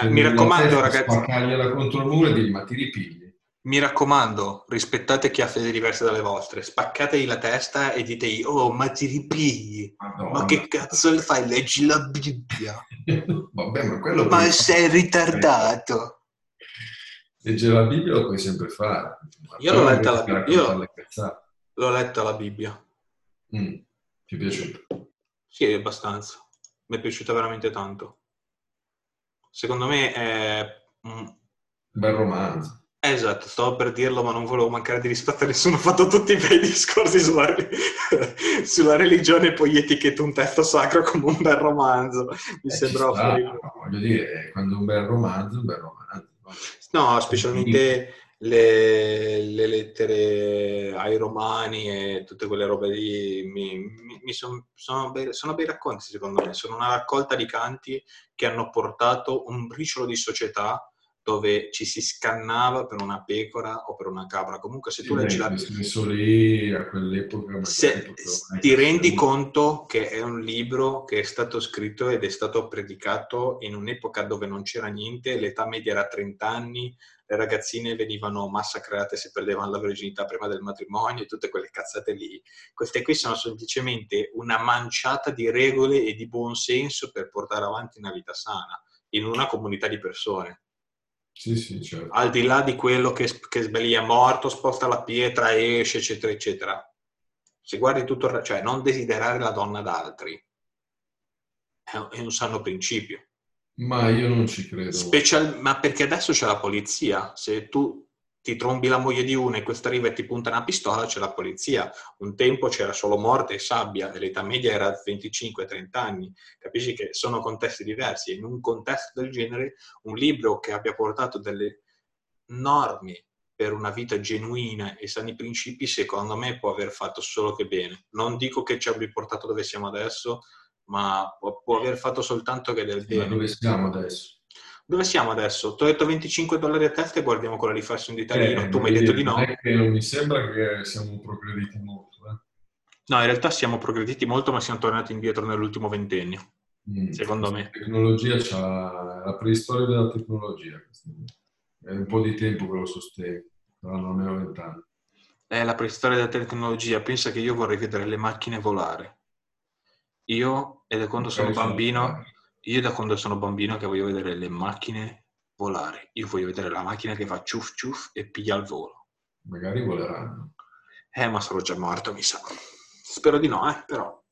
Eh, mi raccomando, ragazzi, Spaccargliela contro il muro e dirgli, ma ti ripigli? mi raccomando, rispettate chi ha fede diverse dalle vostre. Spaccategli la testa e ditegli, oh, ma ti ripigli. Madonna. Ma che cazzo le fai? Leggi la Bibbia. Vabbè, ma quello... Ma puoi sei ritardato. Leggere la Bibbia lo puoi sempre fare. Io l'ho letta la Bibbia. cazzate. L'ho letta la Bibbia. Mm, Ti è piaciuto? Sì, abbastanza. Mi è piaciuta veramente tanto. Secondo me è... mm, Bel romanzo. Esatto, stavo per dirlo, ma non volevo mancare di rispetto a nessuno. Ho fatto tutti i bei discorsi sulla, sulla religione e poi etichetti un testo sacro come un bel romanzo. Mi Eh, sembrava sta, fuori. no, voglio dire, quando un bel romanzo, un bel romanzo. No, specialmente le, le lettere ai romani e tutte quelle robe lì mi, mi- mi son- sono, bei, sono bei racconti secondo me, sono una raccolta di canti che hanno portato un briciolo di società dove ci si scannava per una pecora o per una capra. Comunque se tu leggi la... Sì, lì a quell'epoca. Se ti rendi conto che è un libro che è stato scritto ed è stato predicato in un'epoca dove non c'era niente, l'età media era 30 anni, le ragazzine venivano massacrate se perdevano la virginità prima del matrimonio e tutte quelle cazzate lì. Queste qui sono semplicemente una manciata di regole e di buonsenso per portare avanti una vita sana in una comunità di persone. Sì, sì, certo. Al di là di quello che, che sbagli è morto, sposta la pietra, esce, eccetera, eccetera. Se guardi tutto cioè non desiderare la donna d'altri è un, è un sano principio. Ma io non ci credo. Special- ma perché adesso c'è la polizia. Se tu ti trombi la moglie di uno e questa arriva e ti punta una pistola, c'è la polizia. Un tempo c'era solo morte e sabbia e l'età media era 25-30 anni. Capisci che sono contesti diversi. In un contesto del genere, un libro che abbia portato delle norme per una vita genuina e sani principi, secondo me può aver fatto solo che bene. Non dico che ci abbia portato dove siamo adesso, ma può, può aver fatto soltanto che del Ma bene. dove siamo adesso? Dove siamo adesso? Ti ho detto 25 dollari a testa e guardiamo quella di farsi un ditalino. Eh, tu mi hai detto di no. non è che non mi sembra che siamo progrediti molto. eh. No, in realtà siamo progrediti molto, ma siamo tornati indietro nell'ultimo ventennio. Mm. Secondo me. La tecnologia c'ha la preistoria della tecnologia. È un po' di tempo che lo sostengo, saranno almeno vent'anni. È la preistoria della tecnologia. Pensa che io vorrei vedere le macchine volare. Io, e da quando sono bambino, io da quando sono bambino che voglio vedere le macchine volare. Io voglio vedere la macchina che fa ciuff ciuff e piglia il volo. Magari voleranno, Eh, ma sarò già morto, mi sa. Spero di no, eh, però.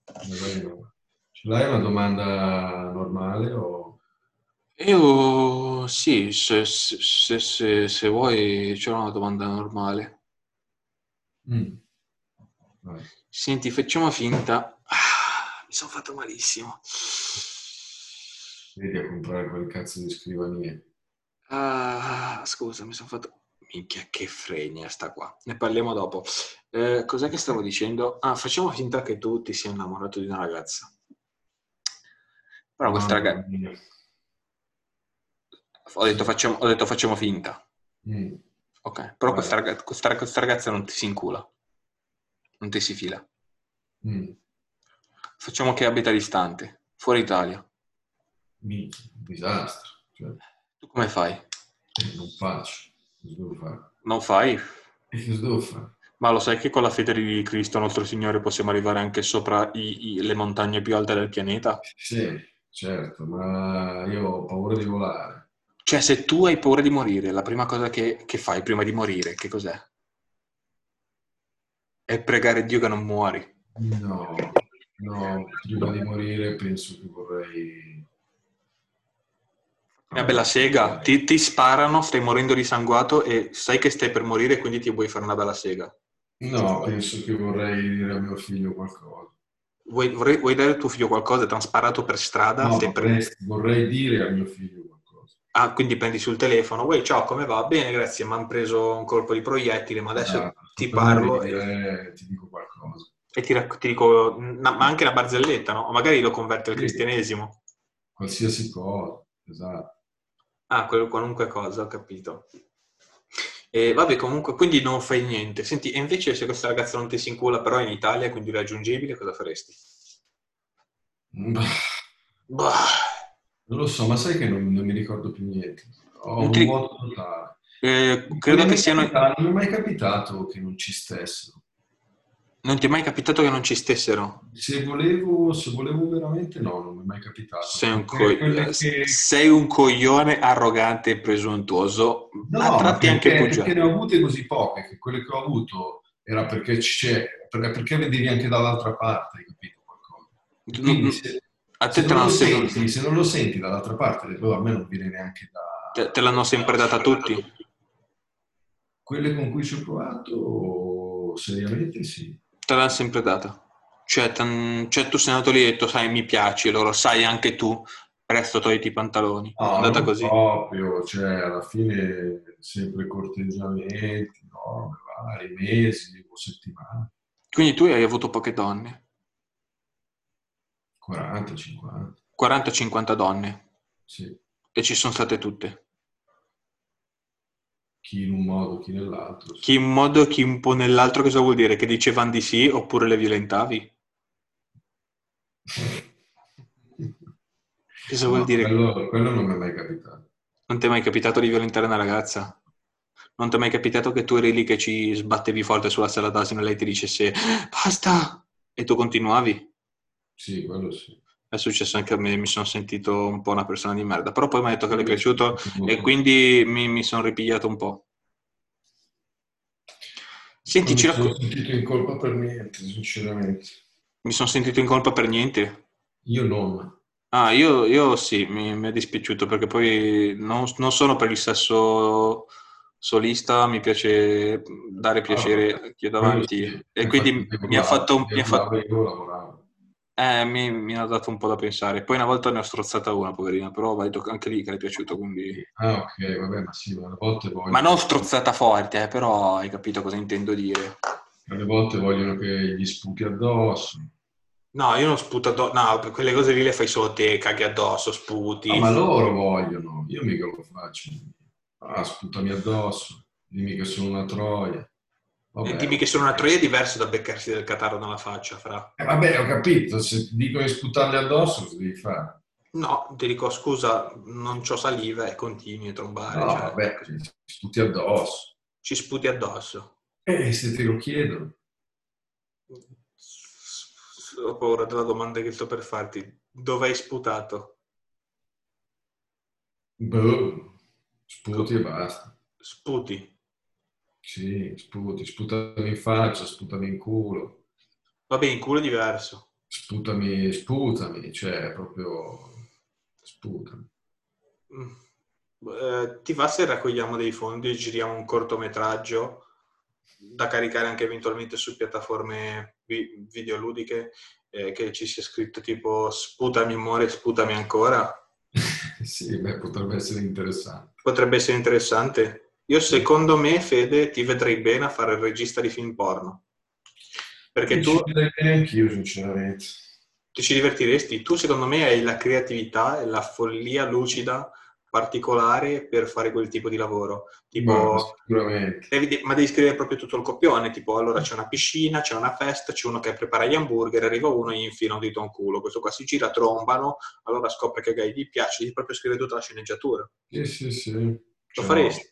no. Ce l'hai una domanda normale o... Io sì, se, se- se- se- se vuoi c'è una domanda normale. Mm. Senti, facciamo finta. Ah, mi sono fatto malissimo. Vedi a comprare quel cazzo di scrivanie. Ah, scusa, mi sono fatto... Minchia, che fregna sta qua. Ne parliamo dopo. Eh, cos'è che stavo dicendo? Ah, facciamo finta che tu ti sia innamorato di una ragazza. Però questa ragazza... Ho detto facciamo, ho detto facciamo finta. Mm. Ok, però questa, questa, questa ragazza non ti si incula. Non ti si fila. Mm. Facciamo che abita distante, fuori Italia. Un disastro. Cioè, Tu come fai? non faccio. Non fai? E fare? Ma lo sai che con la fede di Cristo nostro Signore possiamo arrivare anche sopra i- i- le montagne più alte del pianeta? Sì, certo, ma io ho paura di volare. Cioè, se tu hai paura di morire, la prima cosa che, che fai prima di morire, che cos'è? È pregare Dio che non muori. No, no, prima di morire penso che vorrei... Una bella sega, ti, ti sparano, stai morendo di sanguato e sai che stai per morire, quindi ti vuoi fare una bella sega. No, penso che vorrei dire a mio figlio qualcosa. Vuoi, vorrei- vuoi dare a tuo figlio qualcosa, ti hanno sparato per strada, No, stai per- vorrei, vorrei dire a mio figlio qualcosa. Ah, quindi prendi sul telefono, uè, ciao, come va? Bene, grazie, mi hanno preso un colpo di proiettile, ma adesso Ah, ti parlo e, dire, ti dico qualcosa. E ti, rac- ti dico, na- ma anche una barzelletta, no? O magari lo converte al cristianesimo. Qualsiasi cosa, esatto. Ah, qualunque cosa, ho capito. E vabbè, comunque, quindi non fai niente. Senti, e invece se questa ragazza non ti si incula, però è in Italia, quindi raggiungibile, cosa faresti? Bah, Bah, non lo so, ma sai che non, non mi ricordo più niente. Ho non un ti- vuoto totale. eh, credo che siano... capitato- non mi è mai capitato che non ci stessero. Non ti è mai capitato che non ci stessero? Se volevo, se volevo veramente, no, non mi è mai capitato. Sei un, quelle coglione, che- sei un coglione arrogante e presuntuoso, No, a tratti anche perché, bugiardo. perché ne ho avute così poche, che quelle che ho avuto era perché c'è, perché, vedevi anche dall'altra parte, hai capito qualcosa. E Quindi se, A te te non sempre, senti, se non lo senti dall'altra parte, a me non viene neanche da... te- te l'hanno sempre data tutti? Quelle con cui ci ho provato, seriamente sì. Te l'hanno sempre data. Cioè, tan- cioè, tu sei andato lì e hai detto, sai, mi piaci, loro sai anche tu, presto togliti i pantaloni. È No, andata non così. proprio, cioè alla fine sempre corteggiamenti, no, vari mesi o settimane, Quindi tu hai avuto poche donne, 40, 50, 40-50 donne, sì. e ci sono state tutte. Chi in un modo, chi nell'altro. sì. Chi in un modo, chi un po' nell'altro, cosa vuol dire? Che dicevano di sì oppure le violentavi? Cosa vuol No, dire? Quello, quello non mi è mai capitato. Non ti è mai capitato di violentare una ragazza? Non ti è mai capitato che tu eri lì che ci sbattevi forte sulla sella d'asino e lei ti dicesse basta e tu continuavi? Sì, quello sì. È successo anche a me, mi sono sentito un po' una persona di merda, però poi mi ha detto che le è piaciuto e quindi mi, mi sono ripigliato un po'. Senti, Non ci mi sono sentito in colpa per niente, sinceramente. mi sono sentito in colpa per niente. Io non. Ah, io, io sì, mi, mi è dispiaciuto perché poi non, non sono per il sesso solista, mi piace dare piacere a chi è davanti e quindi mi ha fatto, un- mi ha fatto-. Eh, mi, mi ha dato un po' da pensare. Poi una volta ne ho strozzata una, poverina, però va detto che anche lì che le è piaciuto, quindi... Ah, ok, vabbè, ma sì, ma alle volte vogliono, Ma non strozzata forte, eh, però hai capito cosa intendo dire. alle volte vogliono che gli sputi addosso. No, io non sputo addosso, no, per quelle cose lì le fai solo te, caghi addosso, sputi. Ah, ma loro vogliono, io mica lo faccio. Ah, sputami addosso, dimmi che sono una troia. E dimmi che sono una troia è diverso da beccarsi del catarro nella faccia, fra. Eh, vabbè, ho capito, se ti dicono di sputarli addosso, cosa devi fare? No, ti dico scusa, non c'ho saliva e continui a trombare. No, cioè, vabbè, sputi addosso. Ci sputi addosso. Eh, se te lo chiedono. Ho paura della domanda che sto per farti. Dove hai sputato? Boh, sputi e basta. Sputi. Sì, sputi, sputami in faccia, sputami in culo, Vabbè, in culo è diverso. sputami, sputami, cioè proprio sputami. Mm. Eh, ti va se raccogliamo dei fondi e giriamo un cortometraggio da caricare anche eventualmente su piattaforme vi- videoludiche eh, che ci sia scritto tipo sputami amore, sputami ancora? Sì, beh, potrebbe essere interessante. Potrebbe essere interessante. Io secondo me, Fede, ti vedrei bene a fare il regista di film porno. Perché tu Ci vedrei bene anch'io, sinceramente. ti ci divertiresti. Tu, secondo me, hai la creatività e la follia lucida particolare per fare quel tipo di lavoro. Tipo, Ma sicuramente. devi, de- ma devi scrivere proprio tutto il copione. Tipo, allora c'è una piscina, c'è una festa, c'è uno che prepara gli hamburger, arriva uno e gli infila un dito a un culo. Questo qua si gira, trombano, allora scopre che a gli piace, devi proprio scrivere tutta la sceneggiatura. Sì, sì, sì. Lo faresti?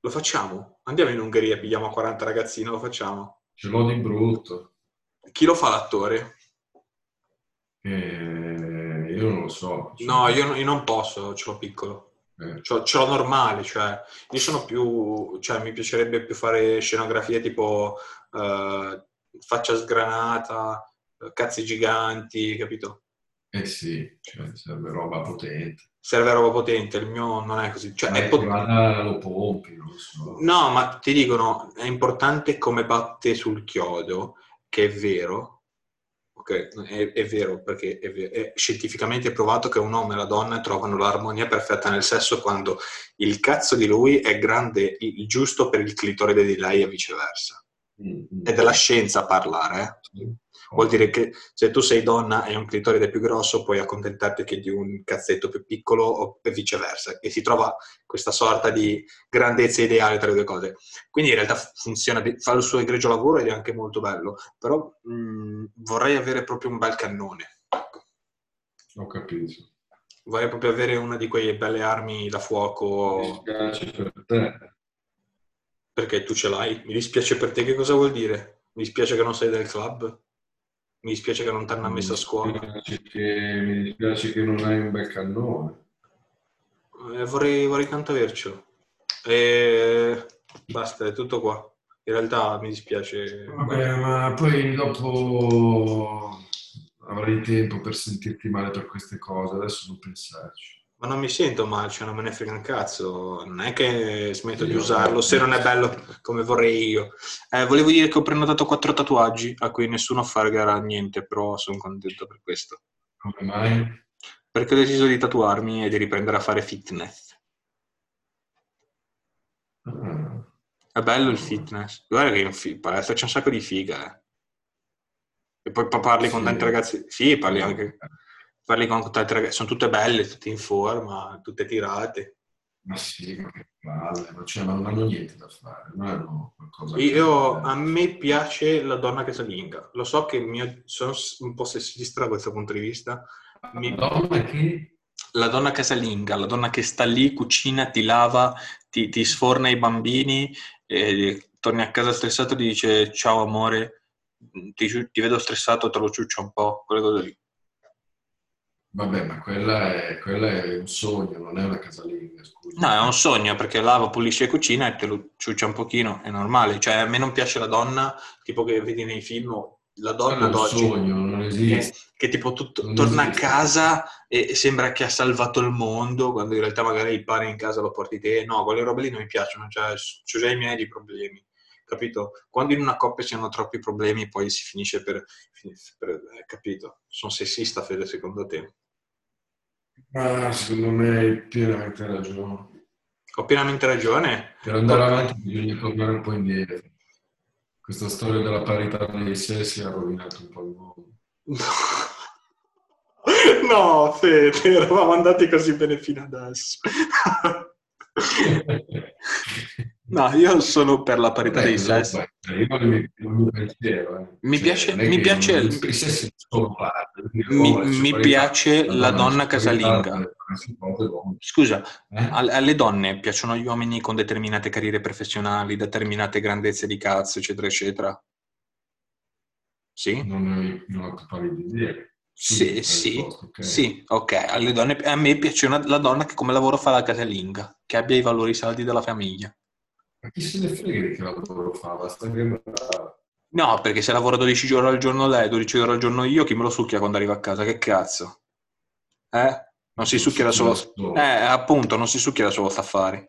Lo facciamo? Andiamo in Ungheria, pigliamo 40 ragazzini, lo facciamo. Ce l'ho di brutto. Chi lo fa l'attore? Eh, io non lo so. Cioè, No, io, io non posso, ce l'ho piccolo. eh, Ce l'ho, ce l'ho normale, cioè io sono più, cioè mi piacerebbe più fare scenografie tipo eh, faccia sgranata, eh, cazzi giganti, capito? Eh sì, cioè, serve roba potente. Serve roba potente, il mio non è così. Cioè, Ma è pot- vada lo pompi, lo so. No, ma ti dicono, è importante come batte sul chiodo, che è vero, ok? È, è vero perché è, ve- è scientificamente provato che un uomo e la donna trovano l'armonia perfetta nel sesso quando il cazzo di lui è grande, il giusto per il clitoride di lei e viceversa. Mm, mm. È della scienza a parlare, eh? Sì. Vuol dire che se tu sei donna e hai un clitoride più grosso, puoi accontentarti che di un cazzetto più piccolo o viceversa. E si trova questa sorta di grandezza ideale tra le due cose. Quindi in realtà funziona, fa il suo egregio lavoro ed è anche molto bello. Però mh, vorrei avere proprio un bel cannone. Ecco. Ho capito. Vorrei proprio avere una di quelle belle armi da Mi fuoco dispiace per te. perché tu ce l'hai. Mi dispiace per te, che cosa vuol dire? Mi dispiace che non sei del club? Mi dispiace che non ti hanno Mi messo a scuola? dispiace che, mi dispiace che non hai un bel cannone. Eh, vorrei, vorrei tanto avercelo. E basta, è tutto qua. In realtà mi dispiace. Vabbè, ma poi dopo avrai tempo per sentirti male per queste cose, adesso non pensarci. Ma non mi sento male, cioè non me ne frega un cazzo. Non è che smetto di usarlo se non è bello come vorrei io. Eh, volevo dire che ho prenotato quattro tatuaggi a cui nessuno fargherà niente, però sono contento per questo. Come mai? Perché ho deciso di tatuarmi e di riprendere a fare fitness. Ah, È bello il fitness. Guarda che in palestra c'è un sacco di figa, eh. E poi pa- parli con Sì. tanti ragazzi. Sì, parli anche. Parli con tanti ragazzi. Sono tutte belle, tutte in forma, tutte tirate. ma sì, ma che palle, ma, cioè, ma non hanno niente da fare, non hanno qualcosa che- Io, a me piace la donna casalinga. Lo so che mio- sono un po' sessista da questo punto di vista. Mi- Donna che... la donna casalinga, la donna che sta lì, cucina, ti lava, ti, ti sforna i bambini, e torni a casa stressato e ti dice ciao amore, ti, ti vedo stressato, te lo ciuccio un po', quelle cose lì. Vabbè, ma quella è, quella è un sogno, non è una casalinga, scusa. No, è un sogno perché lava, pulisce e cucina e te lo ciuccia un pochino, è normale. Cioè, a me non piace la donna, tipo che vedi nei film, la donna è un d'oggi. sogno, non che, esiste. che tipo tutto, Non torna a esiste. casa e sembra che ha salvato il mondo, quando in realtà magari il pane in casa lo porti te. No, quelle robe lì non mi piacciono, cioè, ho già i miei di problemi, capito? Quando in una coppia ci sono troppi problemi, poi si finisce per... per- eh, capito? Sono sessista, Fede, secondo te? Ah, secondo me hai pienamente ragione. Ho pienamente ragione. Per andare avanti bisogna tornare un po' indietro. Questa storia della parità dei sessi ha rovinato un po' il mondo. No, Fede, eravamo andati così bene fino adesso. No, io sono per la parità dei Vabbè, sessi. vabbè, Io non mi, non mi pensiero. eh. Mi Cioè, piace- mi piace non- il- sessi sono Mi- mi piace la donna c'è casalinga. Scusa, Eh? al- alle donne piacciono gli uomini con determinate carriere professionali, determinate grandezze di cazzo, eccetera, eccetera? Sì? Non, non ho capito di dire. Sì, per sì, risposta, ok. sì, ok. Alle donne, a me piace una- la donna che come lavoro fa la casalinga, che abbia i valori saldi della famiglia. Ma chi se ne frega di che lavoro fa? Basta che. No, perché se lavora 12 ore al giorno lei, 12 ore al giorno io, chi me lo succhia quando arriva a casa? Che cazzo? Eh? Non si succhia da solo... Eh, appunto, non si succhia da solo affari.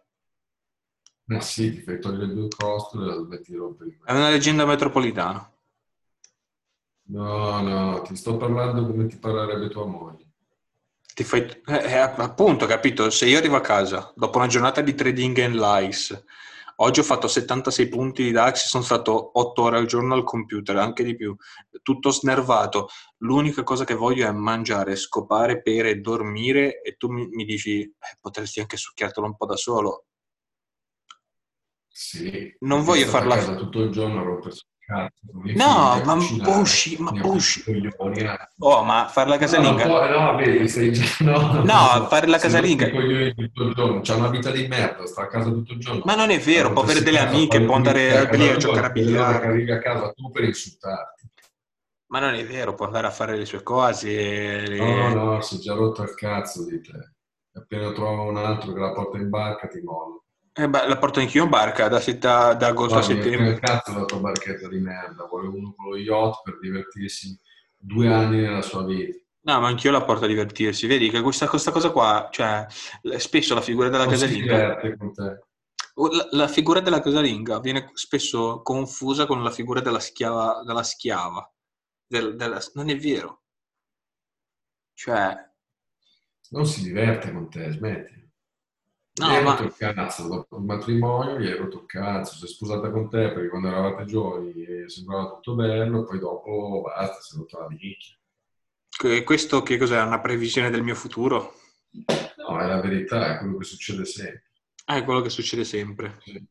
Ma sì, ti fai togliere due costole e la metti rompere. È una leggenda metropolitana. No, no, ti sto parlando come ti parlerebbe tua moglie. Ti fai... eh, eh, appunto, capito? Se io arrivo a casa dopo una giornata di trading and lies, oggi ho fatto 76 punti di DAX, sono stato 8 ore al giorno al computer, anche di più, tutto snervato. L'unica cosa che voglio è mangiare, scopare, bere, dormire e tu mi, mi dici, eh, potresti anche succhiartelo un po' da solo. Sì. Non voglio farla- tutto il giorno a rompersi No, ma cucinare, Bushi, ma coglioni, eh. Oh, ma fare la casalinga... No, no, vedi, sei già... No, No, fare la Se no casalinga-. C'ha una vita di merda, sta a casa tutto il giorno. Ma non è vero, può avere delle amiche, può andare fare a, lì giocare a biliardo. arrivi a casa tu per insultarti. Ma non è vero, può andare a fare le sue cose. No, no, si è già rotto il cazzo di te. Appena trova un altro che la porta in barca ti molla. Eh, beh, la porto anch'io in barca da, setta- da agosto a Guarda, che settembre. cazzo la tua barchetta di merda? Vuole uno con lo yacht per divertirsi due anni nella sua vita. No, ma anch'io la porto a divertirsi. Vedi che questa, questa cosa qua, cioè, spesso la figura della Non si casalinga, diverte con te. la, la figura della casalinga viene spesso confusa con la figura della schiava. Della schiava. Del- della- non è vero. Cioè, Non si diverte con te, smetti. No, gli hai ma rotto il cazzo, dopo il matrimonio gli il cazzo, si è sposata con te perché quando eravate giovani eh, sembrava tutto bello, poi dopo basta, si è rotta la minchia. que- questo che cos'è? Una previsione del mio futuro? No, è la verità, è quello che succede sempre. Ah, è quello che succede sempre. Sì.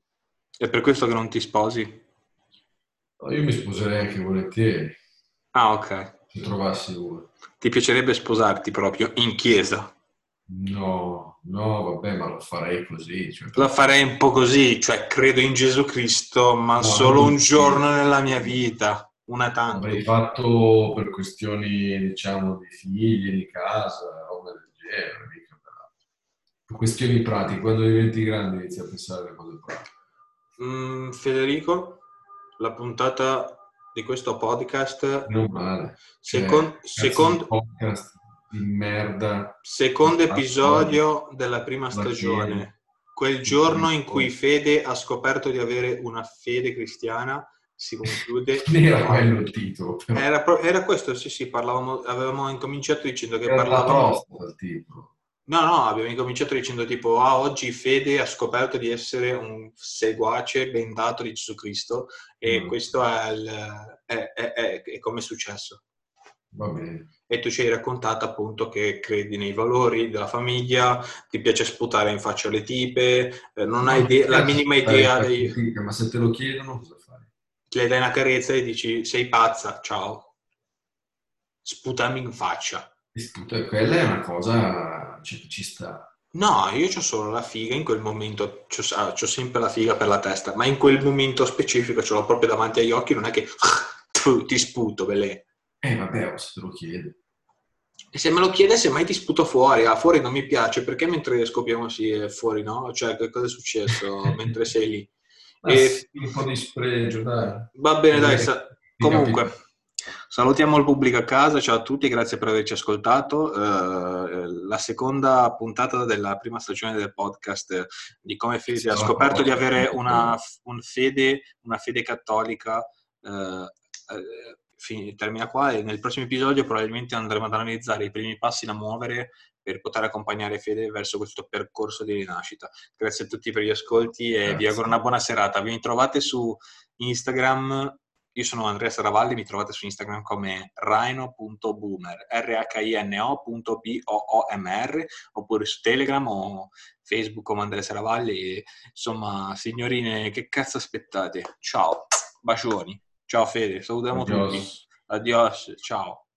È per questo che non ti sposi? No, io mi sposerei anche volentieri. Ah, ok. Se trovassi uno. Ti piacerebbe sposarti proprio in chiesa? No, no, vabbè, ma lo farei così. Cioè... Lo farei un po' così, cioè credo in Gesù Cristo, ma no, solo un giorno nella mia vita, una tanto. L'avrei fatto per questioni, diciamo, di figli, di casa, roba del genere, mica per questioni pratiche. Quando diventi grande inizi a pensare alle cose pratiche. Mm, Federico, la puntata di questo podcast... Non male. Cioè, second, podcast di merda. Secondo episodio della prima stagione. Quel giorno in cui Fede ha scoperto di avere una fede cristiana si conclude. era quello il titolo. Era, era, questo, sì, sì, parlavamo, avevamo incominciato dicendo che era parlavamo. il titolo. No, no, abbiamo incominciato dicendo tipo, ah, oggi Fede ha scoperto di essere un seguace bendato di Gesù Cristo e mm. questo è, il, è, è, è come è successo. Va bene. E tu ci hai raccontato appunto che credi nei valori della famiglia, ti piace sputare in faccia alle tipe, eh, non hai idea, la minima idea dei... Ma se te lo chiedono cosa fai? Le dai una carezza e dici sei pazza, ciao. Sputami in faccia. Sputa, quella è una cosa ci, ci sta. No, io ho solo la figa in quel momento, ho ah, sempre la figa per la testa, ma in quel momento specifico ce l'ho proprio davanti agli occhi, non è che ti sputo, belle. Eh vabbè, se te lo chiede. E se me lo chiede, semmai ti sputo fuori. Ah, fuori non mi piace, perché mentre scopriamo sì è fuori, no? Cioè, che cosa è successo mentre sei lì? e... sì, un po' di spregio, dai. Va bene, dai. Sa... Comunque, salutiamo il pubblico a casa. Ciao a tutti, grazie per averci ascoltato. Uh, la seconda puntata della prima stagione del podcast di Come Fede ha scoperto di avere una, un fede, una fede cattolica uh, uh, termina qua e nel prossimo episodio probabilmente andremo ad analizzare i primi passi da muovere per poter accompagnare Fede verso questo percorso di rinascita. Grazie a tutti per gli ascolti e Grazie. vi auguro una buona serata. Vi trovate su Instagram, io sono Andrea Saravalli, mi trovate su Instagram come rhino.boomer, r-h-i-n-o.b-o-o-m-r, oppure su Telegram o Facebook come Andrea Saravalli. Insomma, signorine, che cazzo aspettate? Ciao, bacioni. Ciao Fede, salutiamo Adios. tutti. Adios, ciao.